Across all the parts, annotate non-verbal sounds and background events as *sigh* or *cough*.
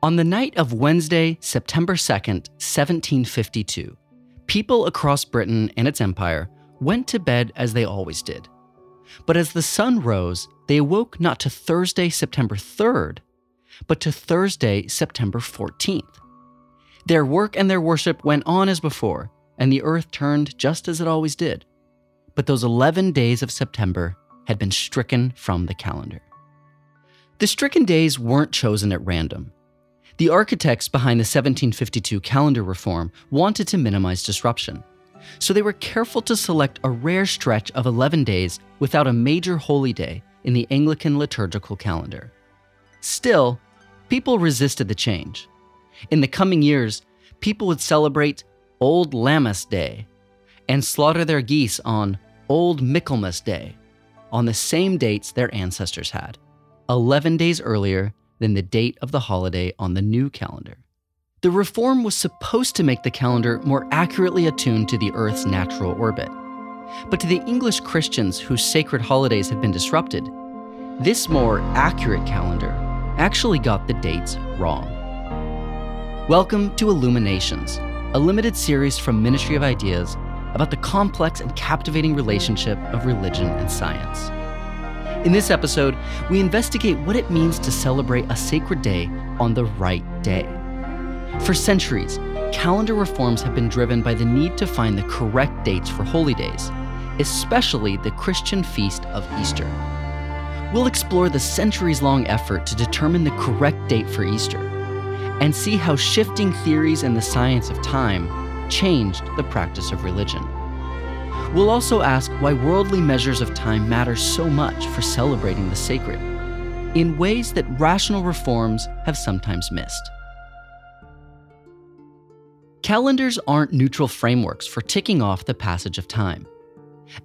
On the night of Wednesday, September 2nd, 1752, people across Britain and its empire went to bed as they always did. But as the sun rose, they awoke not to Thursday, September 3rd, but to Thursday, September 14th. Their work and their worship went on as before, and the earth turned just as it always did. But those 11 days of September had been stricken from the calendar. The stricken days weren't chosen at random. The architects behind the 1752 calendar reform wanted to minimize disruption, so they were careful to select a rare stretch of 11 days without a major holy day in the Anglican liturgical calendar. Still, people resisted the change. In the coming years, people would celebrate Old Lammas Day and slaughter their geese on Old Michaelmas Day, on the same dates their ancestors had, 11 days earlier than the date of the holiday on the new calendar. The reform was supposed to make the calendar more accurately attuned to the Earth's natural orbit. But to the English Christians whose sacred holidays had been disrupted, this more accurate calendar actually got the dates wrong. Welcome to Illuminations, a limited series from Ministry of Ideas about the complex and captivating relationship of religion and science. In this episode, we investigate what it means to celebrate a sacred day on the right day. For centuries, calendar reforms have been driven by the need to find the correct dates for holy days, especially the Christian feast of Easter. We'll explore the centuries long effort to determine the correct date for Easter and see how shifting theories and the science of time changed the practice of religion. We'll also ask why worldly measures of time matter so much for celebrating the sacred, in ways that rational reforms have sometimes missed. Calendars aren't neutral frameworks for ticking off the passage of time.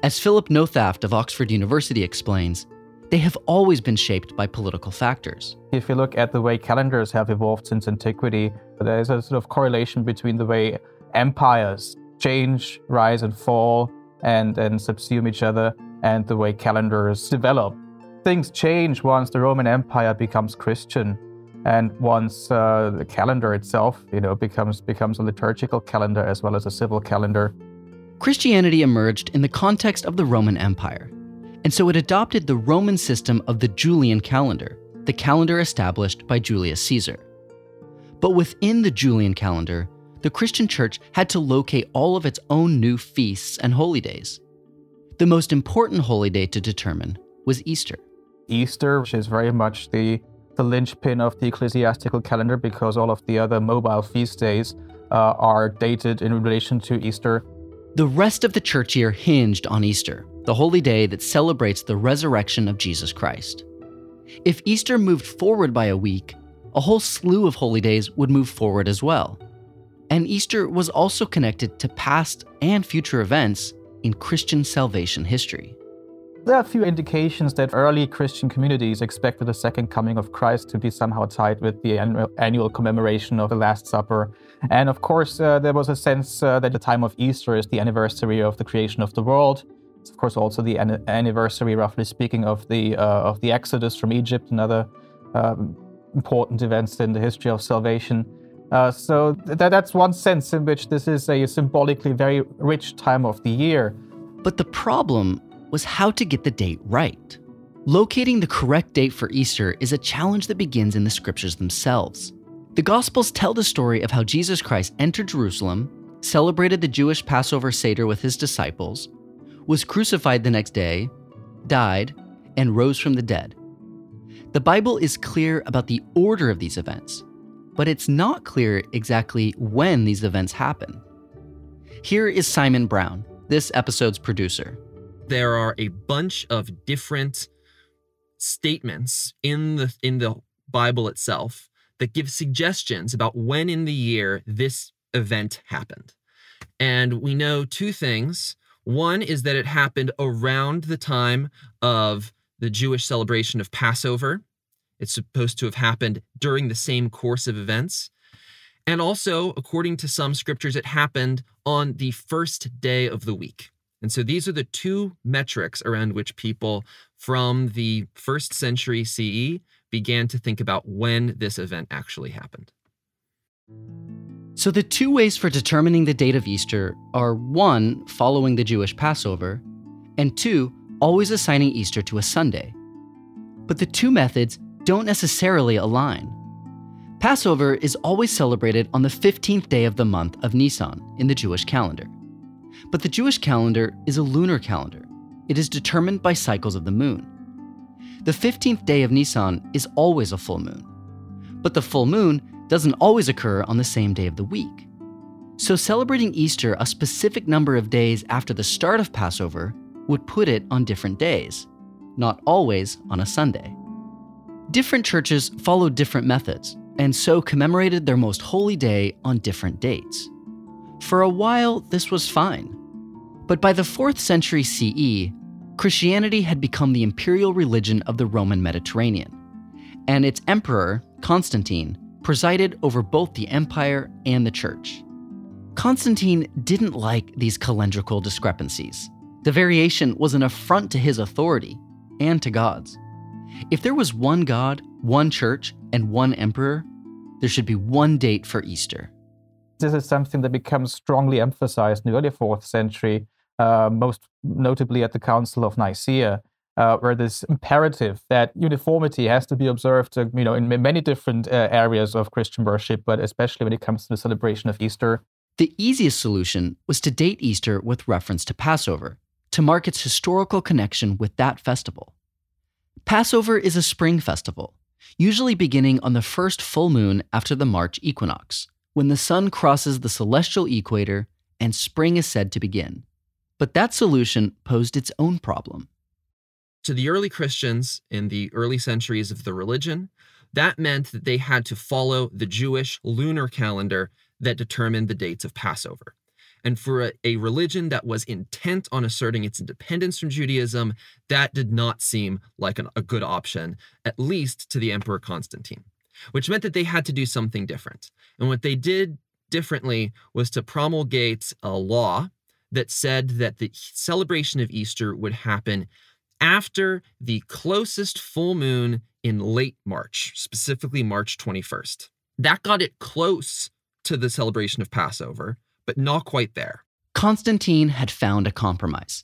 As Philip Nothaft of Oxford University explains, they have always been shaped by political factors. If you look at the way calendars have evolved since antiquity, there is a sort of correlation between the way empires change, rise, and fall, and, and subsume each other, and the way calendars develop. Things change once the Roman Empire becomes Christian, and once uh, the calendar itself, you know, becomes becomes a liturgical calendar as well as a civil calendar. Christianity emerged in the context of the Roman Empire, and so it adopted the Roman system of the Julian calendar, the calendar established by Julius Caesar. But within the Julian calendar, the Christian church had to locate all of its own new feasts and holy days. The most important holy day to determine was Easter. Easter, which is very much the, the linchpin of the ecclesiastical calendar because all of the other mobile feast days uh, are dated in relation to Easter. The rest of the church year hinged on Easter, the holy day that celebrates the resurrection of Jesus Christ. If Easter moved forward by a week, a whole slew of holy days would move forward as well and Easter was also connected to past and future events in Christian salvation history. There are a few indications that early Christian communities expected the second coming of Christ to be somehow tied with the annual commemoration of the Last Supper. And of course, uh, there was a sense uh, that the time of Easter is the anniversary of the creation of the world. It's of course also the an- anniversary, roughly speaking, of the uh, of the Exodus from Egypt and other um, important events in the history of salvation. Uh, so th- that's one sense in which this is a symbolically very rich time of the year. But the problem was how to get the date right. Locating the correct date for Easter is a challenge that begins in the scriptures themselves. The Gospels tell the story of how Jesus Christ entered Jerusalem, celebrated the Jewish Passover Seder with his disciples, was crucified the next day, died, and rose from the dead. The Bible is clear about the order of these events, but it's not clear exactly when these events happen. Here is Simon Brown, this episode's producer. There are a bunch of different statements in the in the Bible itself that give suggestions about when in the year this event happened. And we know two things. One is that it happened around the time of the Jewish celebration of Passover, it's supposed to have happened during the same course of events. And also, according to some scriptures, it happened on the first day of the week. And so these are the two metrics around which people from the first century CE began to think about when this event actually happened. So, the two ways for determining the date of Easter are one, following the Jewish Passover, and two, always assigning Easter to a Sunday. But the two methods don't necessarily align. Passover is always celebrated on the 15th day of the month of Nisan in the Jewish calendar. But the Jewish calendar is a lunar calendar. It is determined by cycles of the moon. The 15th day of Nisan is always a full moon. But the full moon doesn't always occur on the same day of the week. So celebrating Easter a specific number of days after the start of Passover would put it on different days, not always on a Sunday. Different churches followed different methods, and so commemorated their most holy day on different dates. For a while, this was fine. But by the 4th century CE, Christianity had become the imperial religion of the Roman Mediterranean, and its emperor, Constantine, presided over both the empire and the church. Constantine didn't like these calendrical discrepancies. The variation was an affront to his authority and to God's. If there was one God, one church, and one emperor, there should be one date for Easter. This is something that becomes strongly emphasized in the early fourth century, uh, most notably at the Council of Nicaea, uh, where this imperative that uniformity has to be observed, uh, you know, in many different uh, areas of Christian worship, but especially when it comes to the celebration of Easter. The easiest solution was to date Easter with reference to Passover, to mark its historical connection with that festival. Passover is a spring festival, usually beginning on the first full moon after the March equinox, when the sun crosses the celestial equator and spring is said to begin. But that solution posed its own problem. To the early Christians in the early centuries of the religion, that meant that they had to follow the Jewish lunar calendar that determined the dates of Passover. And for a, a, religion that was intent on asserting its independence from Judaism, that did not seem like an, a good option, at least to the Emperor Constantine, which meant that they had to do something different. And what they did differently was to promulgate a law that said that the celebration of Easter would happen after the closest full moon in late March, specifically March 21st. That got it close to the celebration of Passover, but not quite there. Constantine had found a compromise.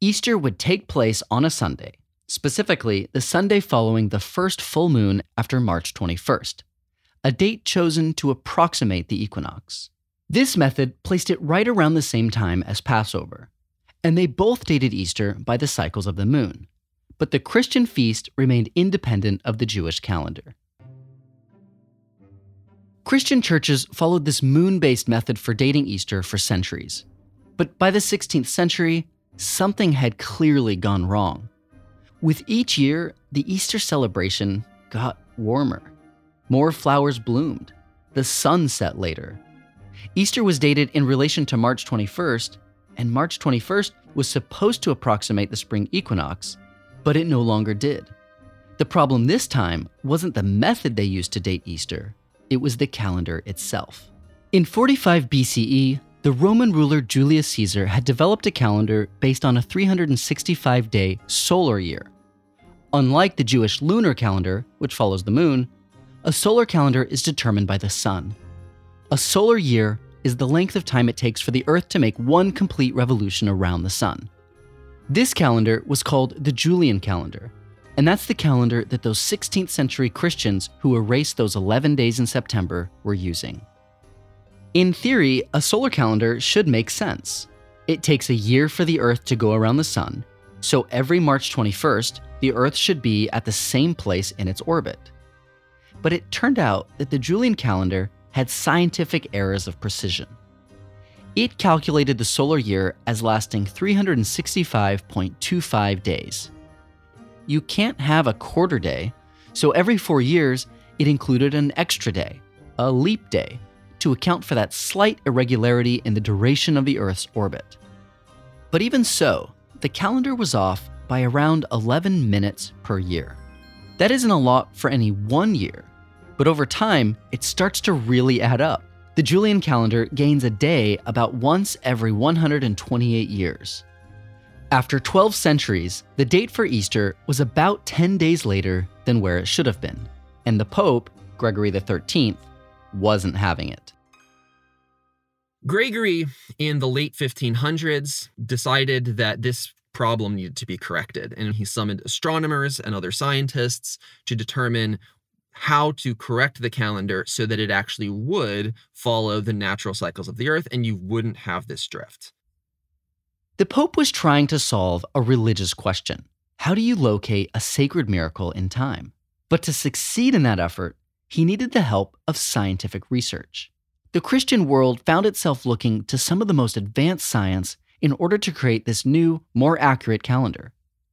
Easter would take place on a Sunday, specifically the Sunday following the first full moon after March 21st, a date chosen to approximate the equinox. This method placed it right around the same time as Passover, and they both dated Easter by the cycles of the moon. But the Christian feast remained independent of the Jewish calendar. Christian churches followed this moon based method for dating Easter for centuries. But by the 16th century, something had clearly gone wrong. With each year, the Easter celebration got warmer. More flowers bloomed. The sun set later. Easter was dated in relation to March 21st, and March 21st was supposed to approximate the spring equinox, but it no longer did. The problem this time wasn't the method they used to date Easter, it was the calendar itself. In 45 BCE, the Roman ruler Julius Caesar had developed a calendar based on a 365 day solar year. Unlike the Jewish lunar calendar, which follows the moon, a solar calendar is determined by the sun. A solar year is the length of time it takes for the Earth to make one complete revolution around the sun. This calendar was called the Julian calendar, and that's the calendar that those 16th century Christians who erased those 11 days in September were using. In theory, a solar calendar should make sense. It takes a year for the Earth to go around the Sun, so every March 21st, the Earth should be at the same place in its orbit. But it turned out that the Julian calendar had scientific errors of precision. It calculated the solar year as lasting 365.25 days. You can't have a quarter day, so every four years, it included an extra day, a leap day, to account for that slight irregularity in the duration of the Earth's orbit. But even so, the calendar was off by around 11 minutes per year. That isn't a lot for any one year, but over time, it starts to really add up. The Julian calendar gains a day about once every 128 years. After 12 centuries, the date for Easter was about 10 days later than where it should have been. and the Pope, Gregory XIII, wasn't having it. Gregory, in the late 1500s, decided that this problem needed to be corrected, and he summoned astronomers and other scientists to determine how to correct the calendar so that it actually would follow the natural cycles of the Earth and you wouldn't have this drift. The Pope was trying to solve a religious question how do you locate a sacred miracle in time? But to succeed in that effort, he needed the help of scientific research. The Christian world found itself looking to some of the most advanced science in order to create this new, more accurate calendar.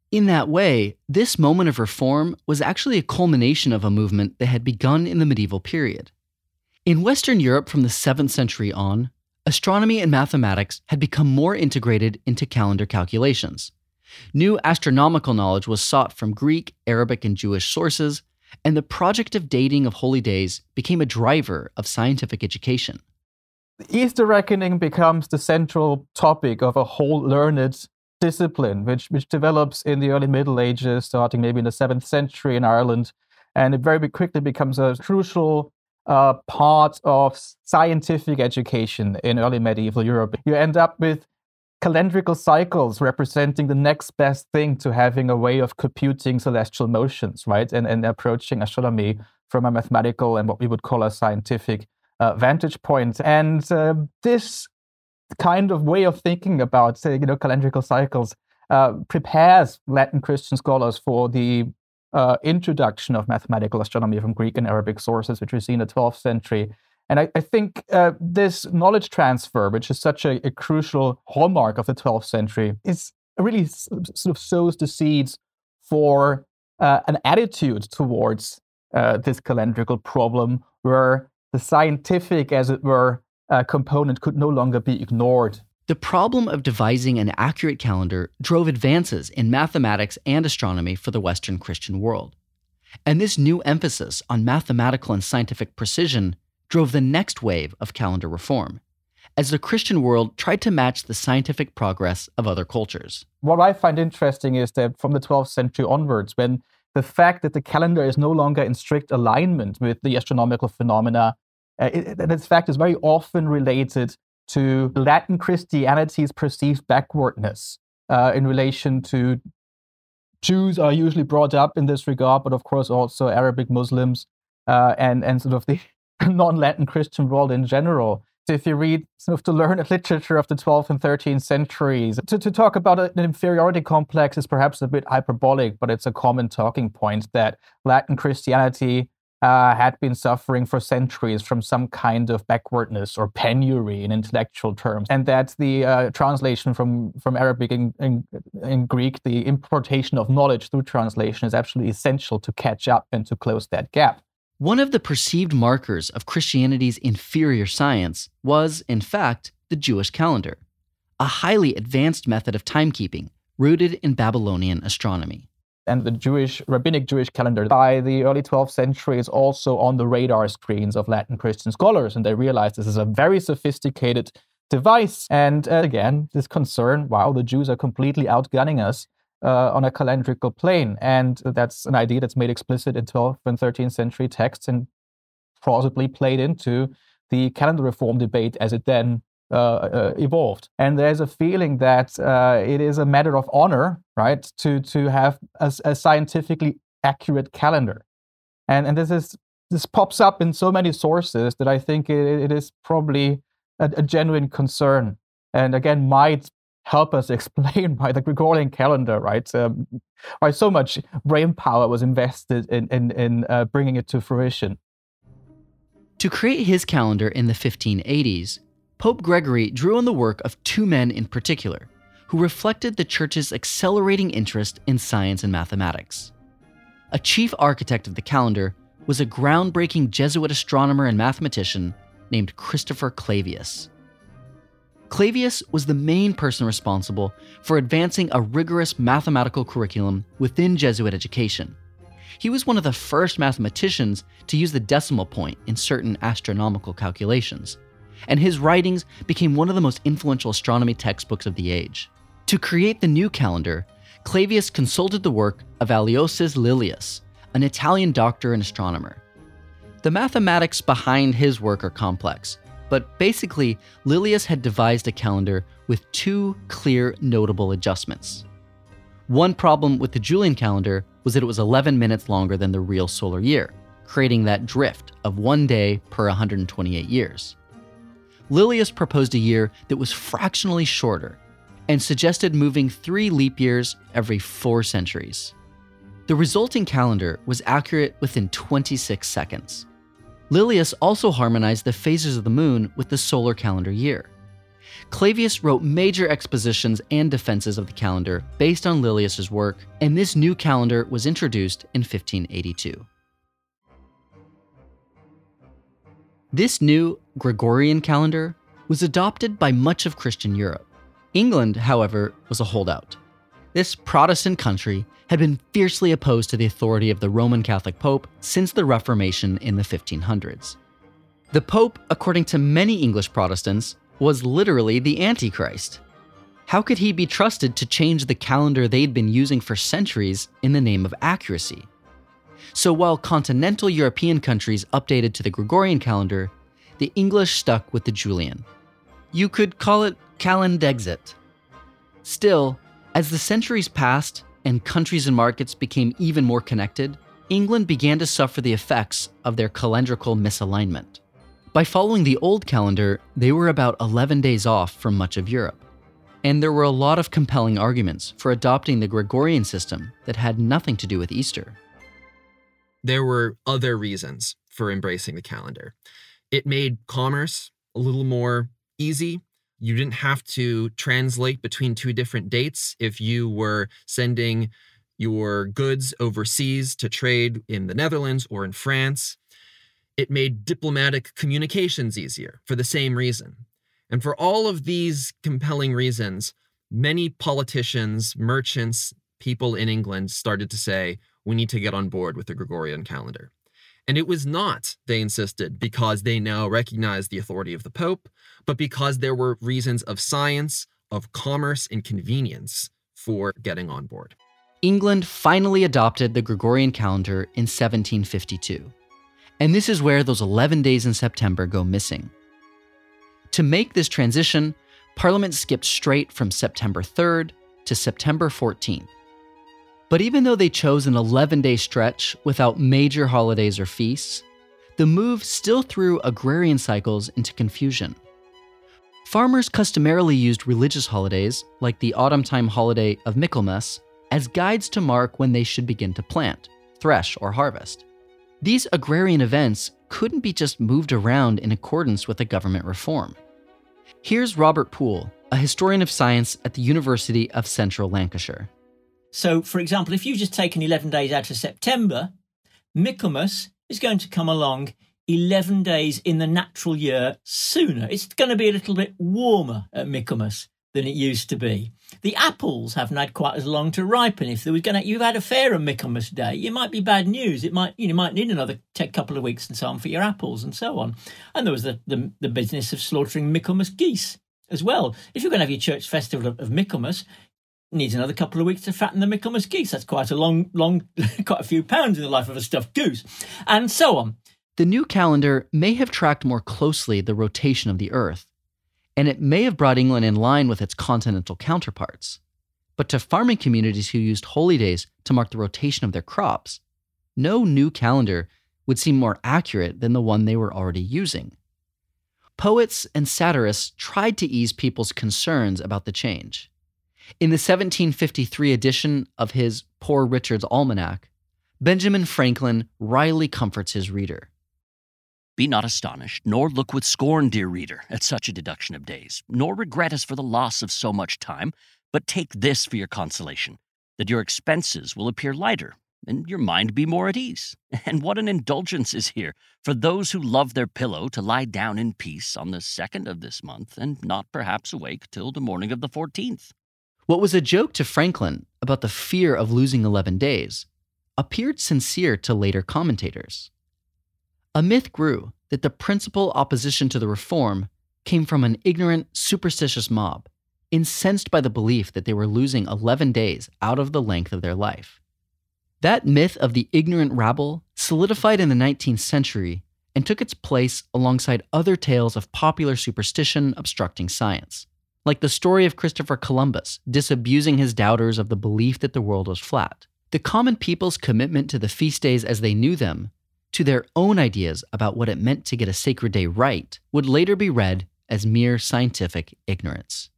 In that way, this moment of reform was actually a culmination of a movement that had begun in the medieval period. In Western Europe from the 7th century on, astronomy and mathematics had become more integrated into calendar calculations. New astronomical knowledge was sought from Greek, Arabic, and Jewish sources, and the project of dating of holy days became a driver of scientific education. Easter reckoning becomes the central topic of a whole learned discipline, which, which develops in the early Middle Ages, starting maybe in the 7th century in Ireland. And it very quickly becomes a crucial uh, part of scientific education in early medieval Europe. You end up with calendrical cycles representing the next best thing to having a way of computing celestial motions, right? And, and approaching astronomy from a mathematical and what we would call a scientific uh, vantage point. And uh, this kind of way of thinking about, say, you know, calendrical cycles uh, prepares Latin Christian scholars for the uh, introduction of mathematical astronomy from Greek and Arabic sources, which we see in the 12th century. And I, I think uh, this knowledge transfer, which is such a, a, crucial hallmark of the 12th century, is really sort of sows the seeds for uh, an attitude towards uh, this calendrical problem where the scientific, as it were, uh, component could no longer be ignored. The problem of devising an accurate calendar drove advances in mathematics and astronomy for the Western Christian world. And this new emphasis on mathematical and scientific precision drove the next wave of calendar reform, as the Christian world tried to match the scientific progress of other cultures. What I find interesting is that from the 12th century onwards, when the fact that the calendar is no longer in strict alignment with the astronomical phenomena, uh, it, this fact is very often related to Latin Christianity's perceived backwardness uh, in relation to Jews are usually brought up in this regard, but of course also Arabic Muslims uh, and and sort of the *laughs* non-Latin Christian world in general. So If you read sort of the learned literature of the 12th and 13th centuries, to, to talk about an inferiority complex is perhaps a bit hyperbolic, but it's a common talking point that Latin Christianity uh, had been suffering for centuries from some kind of backwardness or penury in intellectual terms, and that the uh, translation from, from Arabic in, in, in, Greek, the importation of knowledge through translation, is absolutely essential to catch up and to close that gap. One of the perceived markers of Christianity's inferior science was, in fact, the Jewish calendar, a highly advanced method of timekeeping rooted in Babylonian astronomy. And the Jewish, rabbinic Jewish calendar by the early 12th century is also on the radar screens of Latin Christian scholars. And they realize this is a very sophisticated device. And uh, again, this concern wow, the Jews are completely outgunning us uh, on a calendrical plane. And that's an idea that's made explicit in 12th and 13th century texts and plausibly played into the calendar reform debate as it then uh, uh, evolved. And there's a feeling that uh, it is a matter of honor, right, to, to have a, a scientifically accurate calendar. And, and this is this pops up in so many sources that I think it, it is probably a, a genuine concern and again might help us *laughs* explain why the Gregorian calendar, right, um, why so much brain power was invested in, in, in uh, bringing it to fruition. To create his calendar in the 1580s, Pope Gregory drew on the work of two men in particular, who reflected the Church's accelerating interest in science and mathematics. A chief architect of the calendar was a groundbreaking Jesuit astronomer and mathematician named Christopher Clavius. Clavius was the main person responsible for advancing a rigorous mathematical curriculum within Jesuit education. He was one of the first mathematicians to use the decimal point in certain astronomical calculations, and his writings became one of the most influential astronomy textbooks of the age. To create the new calendar, Clavius consulted the work of Aloysius Lilius, an Italian doctor and astronomer. The mathematics behind his work are complex, but basically, Lilius had devised a calendar with two clear, notable adjustments. One problem with the Julian calendar was that it was 11 minutes longer than the real solar year, creating that drift of one day per 128 years. Lilius proposed a year that was fractionally shorter and suggested moving three leap years every four centuries. The resulting calendar was accurate within 26 seconds. Lilius also harmonized the phases of the moon with the solar calendar year. Clavius wrote major expositions and defenses of the calendar based on Lilius's work, and this new calendar was introduced in 1582. This new Gregorian calendar was adopted by much of Christian Europe. England, however, was a holdout. This Protestant country had been fiercely opposed to the authority of the Roman Catholic Pope since the Reformation in the 1500s. The Pope, according to many English Protestants, was literally the Antichrist. How could he be trusted to change the calendar they'd been using for centuries in the name of accuracy? So while continental European countries updated to the Gregorian calendar, the English stuck with the Julian. You could call it calendexit. Still, as the centuries passed and countries and markets became even more connected, England began to suffer the effects of their calendrical misalignment. By following the old calendar, they were about 11 days off from much of Europe. And there were a lot of compelling arguments for adopting the Gregorian system that had nothing to do with Easter. There were other reasons for embracing the calendar. It made commerce a little more easy. You didn't have to translate between two different dates if you were sending your goods overseas to trade in the Netherlands or in France. It made diplomatic communications easier for the same reason. And for all of these compelling reasons, many politicians, merchants, people in England started to say, we need to get on board with the Gregorian calendar. And it was not, they insisted, because they now recognized the authority of the Pope, but because there were reasons of science, of commerce, and convenience for getting on board. England finally adopted the Gregorian calendar in 1752. And this is where those 11 days in September go missing. To make this transition, Parliament skipped straight from September 3rd to September 14th. But even though they chose an 11 day stretch without major holidays or feasts, the move still threw agrarian cycles into confusion. Farmers customarily used religious holidays, like the autumn time holiday of Michaelmas, as guides to mark when they should begin to plant, thresh, or harvest. These agrarian events couldn't be just moved around in accordance with a government reform. Here's Robert Poole, a historian of science at the University of Central Lancashire. So, for example, if you've just taken 11 days out of September, Michaelmas is going to come along 11 days in the natural year sooner. It's going to be a little bit warmer at Michaelmas than it used to be. The apples haven't had quite as long to ripen. If there was going to, you've had a fair on Michaelmas Day, it might be bad news. It might, you know, might need another take couple of weeks and so on for your apples and so on. And there was the, the, the business of slaughtering Michaelmas geese as well. If you're going to have your church festival of, of Michaelmas, needs another couple of weeks to fatten the Michaelmas geese. That's quite a long, long, *laughs* quite a few pounds in the life of a stuffed goose, and so on. The new calendar may have tracked more closely the rotation of the Earth, and it may have brought England in line with its continental counterparts. But to farming communities who used holy days to mark the rotation of their crops, no new calendar would seem more accurate than the one they were already using. Poets and satirists tried to ease people's concerns about the change. In the 1753 edition of his Poor Richard's Almanac, Benjamin Franklin wryly comforts his reader. Be not astonished, nor look with scorn, dear reader, at such a deduction of days, nor regret us for the loss of so much time, but take this for your consolation, that your expenses will appear lighter, and your mind be more at ease. *laughs* And what an indulgence is here for those who love their pillow to lie down in peace on the second of this month, and not perhaps awake till the morning of the fourteenth. What was a joke to Franklin about the fear of losing 11 days appeared sincere to later commentators. A myth grew that the principal opposition to the reform came from an ignorant, superstitious mob, incensed by the belief that they were losing 11 days out of the length of their life. That myth of the ignorant rabble solidified in the 19th century and took its place alongside other tales of popular superstition obstructing science, like the story of Christopher Columbus disabusing his doubters of the belief that the world was flat. The common people's commitment to the feast days as they knew them, to their own ideas about what it meant to get a sacred day right, would later be read as mere scientific ignorance.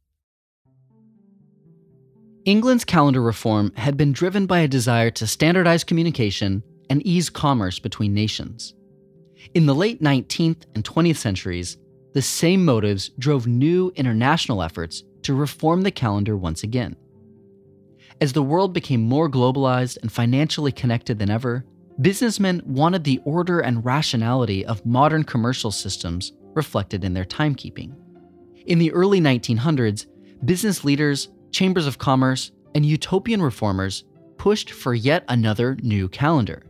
England's calendar reform had been driven by a desire to standardize communication and ease commerce between nations. In the late 19th and 20th centuries, the same motives drove new international efforts to reform the calendar once again. As the world became more globalized and financially connected than ever, businessmen wanted the order and rationality of modern commercial systems reflected in their timekeeping. In the early 1900s, business leaders, chambers of commerce, and utopian reformers pushed for yet another new calendar.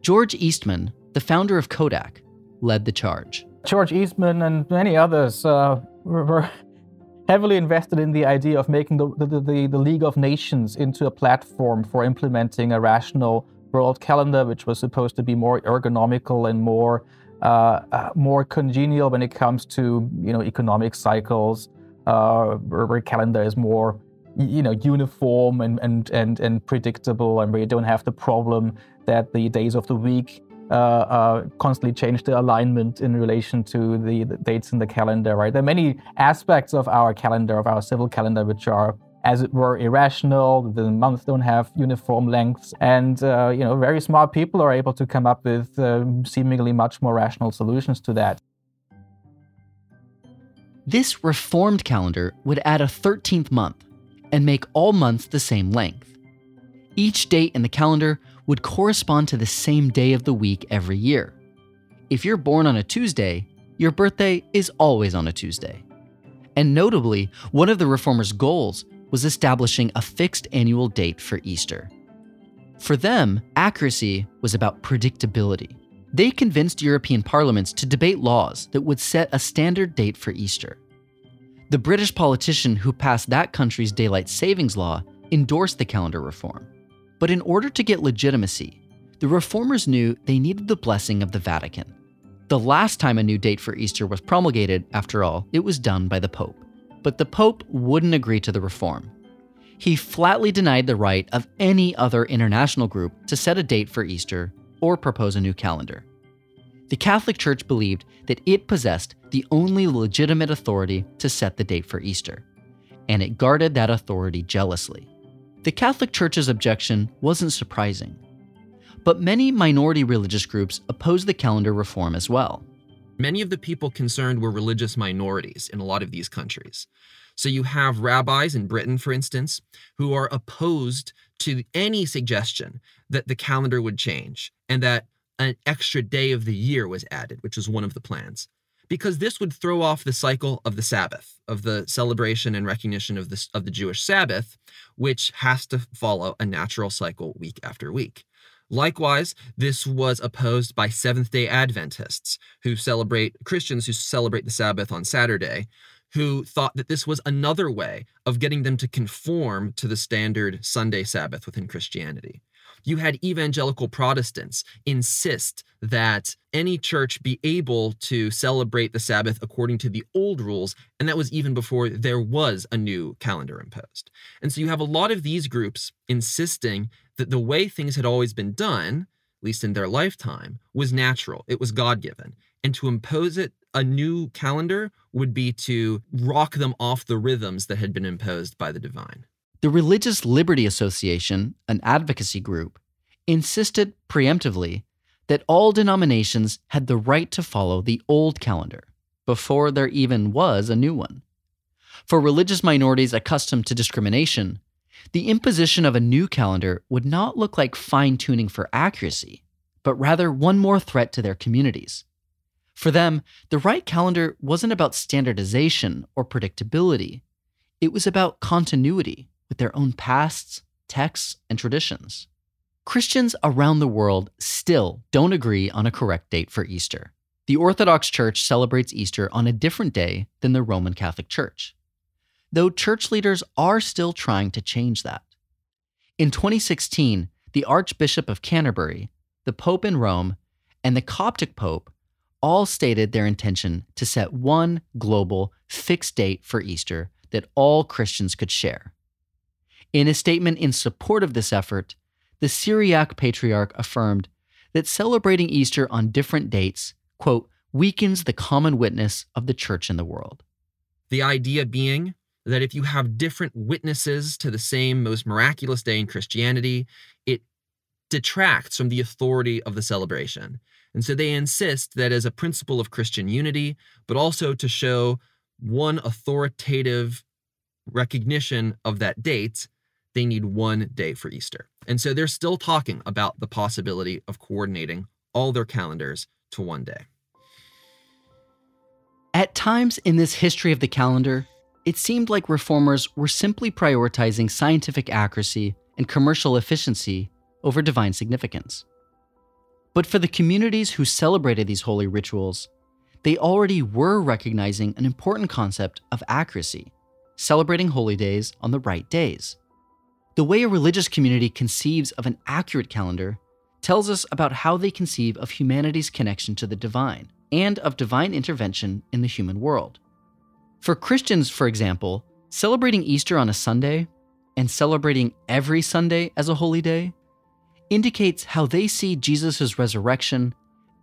George Eastman, the founder of Kodak, led the charge. George Eastman and many others uh, were *laughs* heavily invested in the idea of making the, the, the, the, League of Nations into a platform for implementing a rational world calendar, which was supposed to be more ergonomical and more uh, uh, more congenial when it comes to you know economic cycles, uh, where calendar is more you know uniform and, and and and predictable, and where you don't have the problem that the days of the week constantly change the alignment in relation to the, the, dates in the calendar, right? There are many aspects of our calendar, of our civil calendar, which are, as it were, irrational. The months don't have uniform lengths, and uh, you know, very smart people are able to come up with um, seemingly much more rational solutions to that. This reformed calendar would add a 13th month and make all months the same length. Each date in the calendar would correspond to the same day of the week every year. If you're born on a Tuesday, your birthday is always on a Tuesday. And notably, one of the reformers' goals was establishing a fixed annual date for Easter. For them, accuracy was about predictability. They convinced European parliaments to debate laws that would set a standard date for Easter. The British politician who passed that country's daylight savings law endorsed the calendar reform. But in order to get legitimacy, the reformers knew they needed the blessing of the Vatican. The last time a new date for Easter was promulgated, after all, it was done by the Pope. But the Pope wouldn't agree to the reform. He flatly denied the right of any other international group to set a date for Easter or propose a new calendar. The Catholic Church believed that it possessed the only legitimate authority to set the date for Easter, and it guarded that authority jealously. The Catholic Church's objection wasn't surprising. But many minority religious groups opposed the calendar reform as well. Many of the people concerned were religious minorities in a lot of these countries. So you have rabbis in Britain, for instance, who are opposed to any suggestion that the calendar would change and that an extra day of the year was added, which was one of the plans because this would throw off the cycle of the Sabbath, of the celebration and recognition of this of the Jewish Sabbath, which has to follow a natural cycle week after week. Likewise, this was opposed by Seventh day Adventists who celebrate Christians who celebrate the Sabbath on Saturday, who thought that this was another way of getting them to conform to the standard Sunday Sabbath within Christianity you had evangelical Protestants insist that any church be able to celebrate the Sabbath according to the old rules, and that was even before there was a new calendar imposed. And so you have a lot of these groups insisting that the way things had always been done, at least in their lifetime, was natural, it was God given. And to impose it a new calendar would be to rock them off the rhythms that had been imposed by the divine. The Religious Liberty Association, an advocacy group, insisted preemptively that all denominations had the right to follow the old calendar before there even was a new one. For religious minorities accustomed to discrimination, the imposition of a new calendar would not look like fine tuning for accuracy, but rather one more threat to their communities. For them, the right calendar wasn't about standardization or predictability, it was about continuity with their own pasts, texts, and traditions. Christians around the world still don't agree on a correct date for Easter. The Orthodox Church celebrates Easter on a different day than the Roman Catholic Church, though church leaders are still trying to change that. In 2016, the Archbishop of Canterbury, the Pope in Rome, and the Coptic Pope all stated their intention to set one global, fixed date for Easter that all Christians could share. In a statement in support of this effort, the Syriac patriarch affirmed that celebrating Easter on different dates, quote, weakens the common witness of the church in the world. The idea being that if you have different witnesses to the same most miraculous day in Christianity, it detracts from the authority of the celebration. And so they insist that as a principle of Christian unity, but also to show one authoritative recognition of that date, they need one day for Easter. And so they're still talking about the possibility of coordinating all their calendars to one day. At times in this history of the calendar, it seemed like reformers were simply prioritizing scientific accuracy and commercial efficiency over divine significance. But for the communities who celebrated these holy rituals, they already were recognizing an important concept of accuracy, celebrating holy days on the right days. The way a religious community conceives of an accurate calendar tells us about how they conceive of humanity's connection to the divine and of divine intervention in the human world. For Christians, for example, celebrating Easter on a Sunday and celebrating every Sunday as a holy day indicates how they see Jesus' resurrection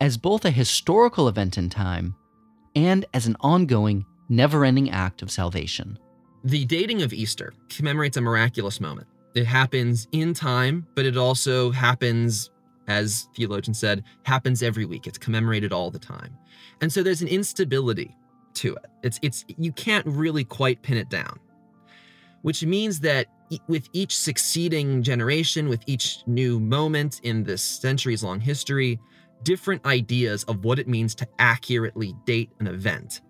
as both a historical event in time and as an ongoing, never ending act of salvation. The dating of Easter commemorates a miraculous moment. It happens in time, but it also happens, as theologians said, happens every week. It's commemorated all the time. And so there's an instability to it. It's it's you can't really quite pin it down. Which means that with each succeeding generation, with each new moment in this centuries long history, different ideas of what it means to accurately date an event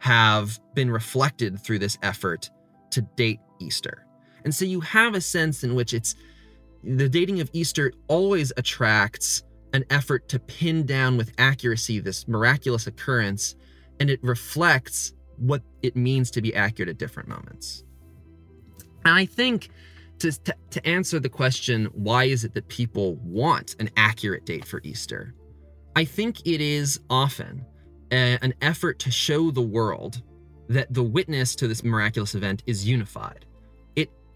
have been reflected through this effort to date Easter. And so you have a sense in which it's the dating of Easter always attracts an effort to pin down with accuracy this miraculous occurrence, and it reflects what it means to be accurate at different moments. And I think to, to, to, answer the question, why is it that people want an accurate date for Easter? I think it is often a, an effort to show the world that the witness to this miraculous event is unified.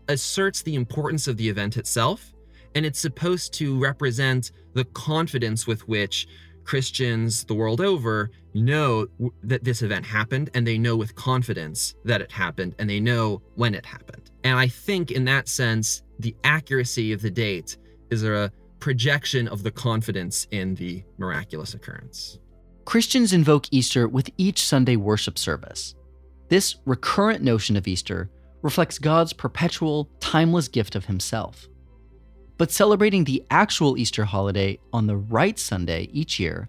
Asserts the importance of the event itself, and it's supposed to represent the confidence with which Christians the world over know that this event happened and they know with confidence that it happened and they know when it happened. And I think in that sense, the accuracy of the date is a projection of the confidence in the miraculous occurrence. Christians invoke Easter with each Sunday worship service. This recurrent notion of Easter reflects God's perpetual, timeless gift of Himself. But celebrating the actual Easter holiday on the right Sunday each year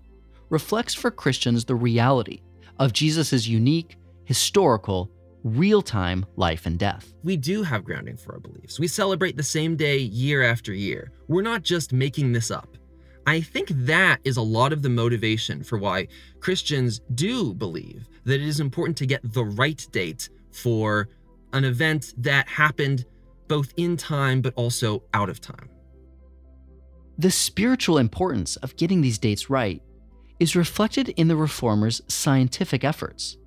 reflects for Christians the reality of Jesus' unique, historical, real time life and death. We do have grounding for our beliefs. We celebrate the same day year after year. We're not just making this up. I think that is a lot of the motivation for why Christians do believe that it is important to get the right date for an event that happened both in time but also out of time. The spiritual importance of getting these dates right is reflected in the reformers' scientific efforts.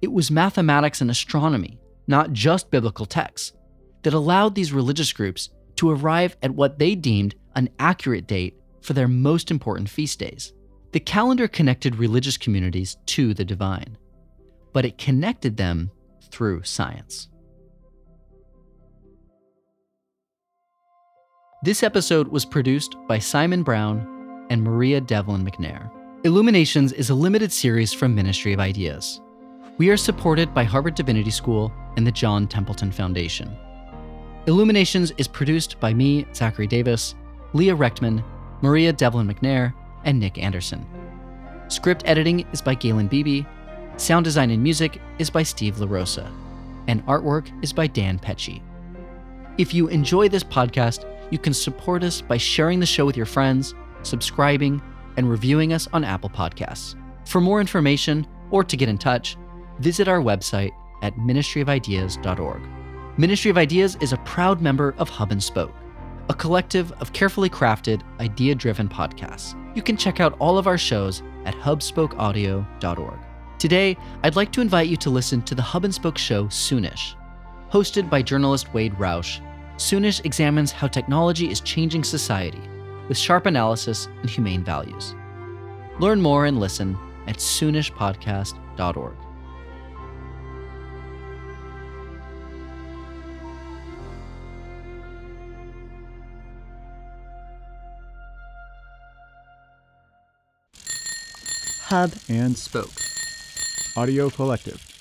It was mathematics and astronomy, not just biblical texts, that allowed these religious groups to arrive at what they deemed an accurate date for their most important feast days. The calendar connected religious communities to the divine, but it connected them through science. This episode was produced by Simon Brown and Maria Devlin McNair. Illuminations is a limited series from Ministry of Ideas. We are supported by Harvard Divinity School and the John Templeton Foundation. Illuminations is produced by me, Zachary Davis, Leah Rechtman, Maria Devlin McNair, and Nick Anderson. Script editing is by Galen Beebe. Sound design and music is by Steve LaRosa. And artwork is by Dan Pecci. If you enjoy this podcast, you can support us by sharing the show with your friends, subscribing, and reviewing us on Apple Podcasts. For more information or to get in touch, visit our website at ministryofideas.org. Ministry of Ideas is a proud member of Hub and Spoke, a collective of carefully crafted, idea driven podcasts. You can check out all of our shows at hubspokeaudio.org. Today, I'd like to invite you to listen to the Hub and Spoke show Soonish. Hosted by journalist Wade Roush, Soonish examines how technology is changing society with sharp analysis and humane values. Learn more and listen at soonishpodcast.org. Hub and Spoke Audio Collective.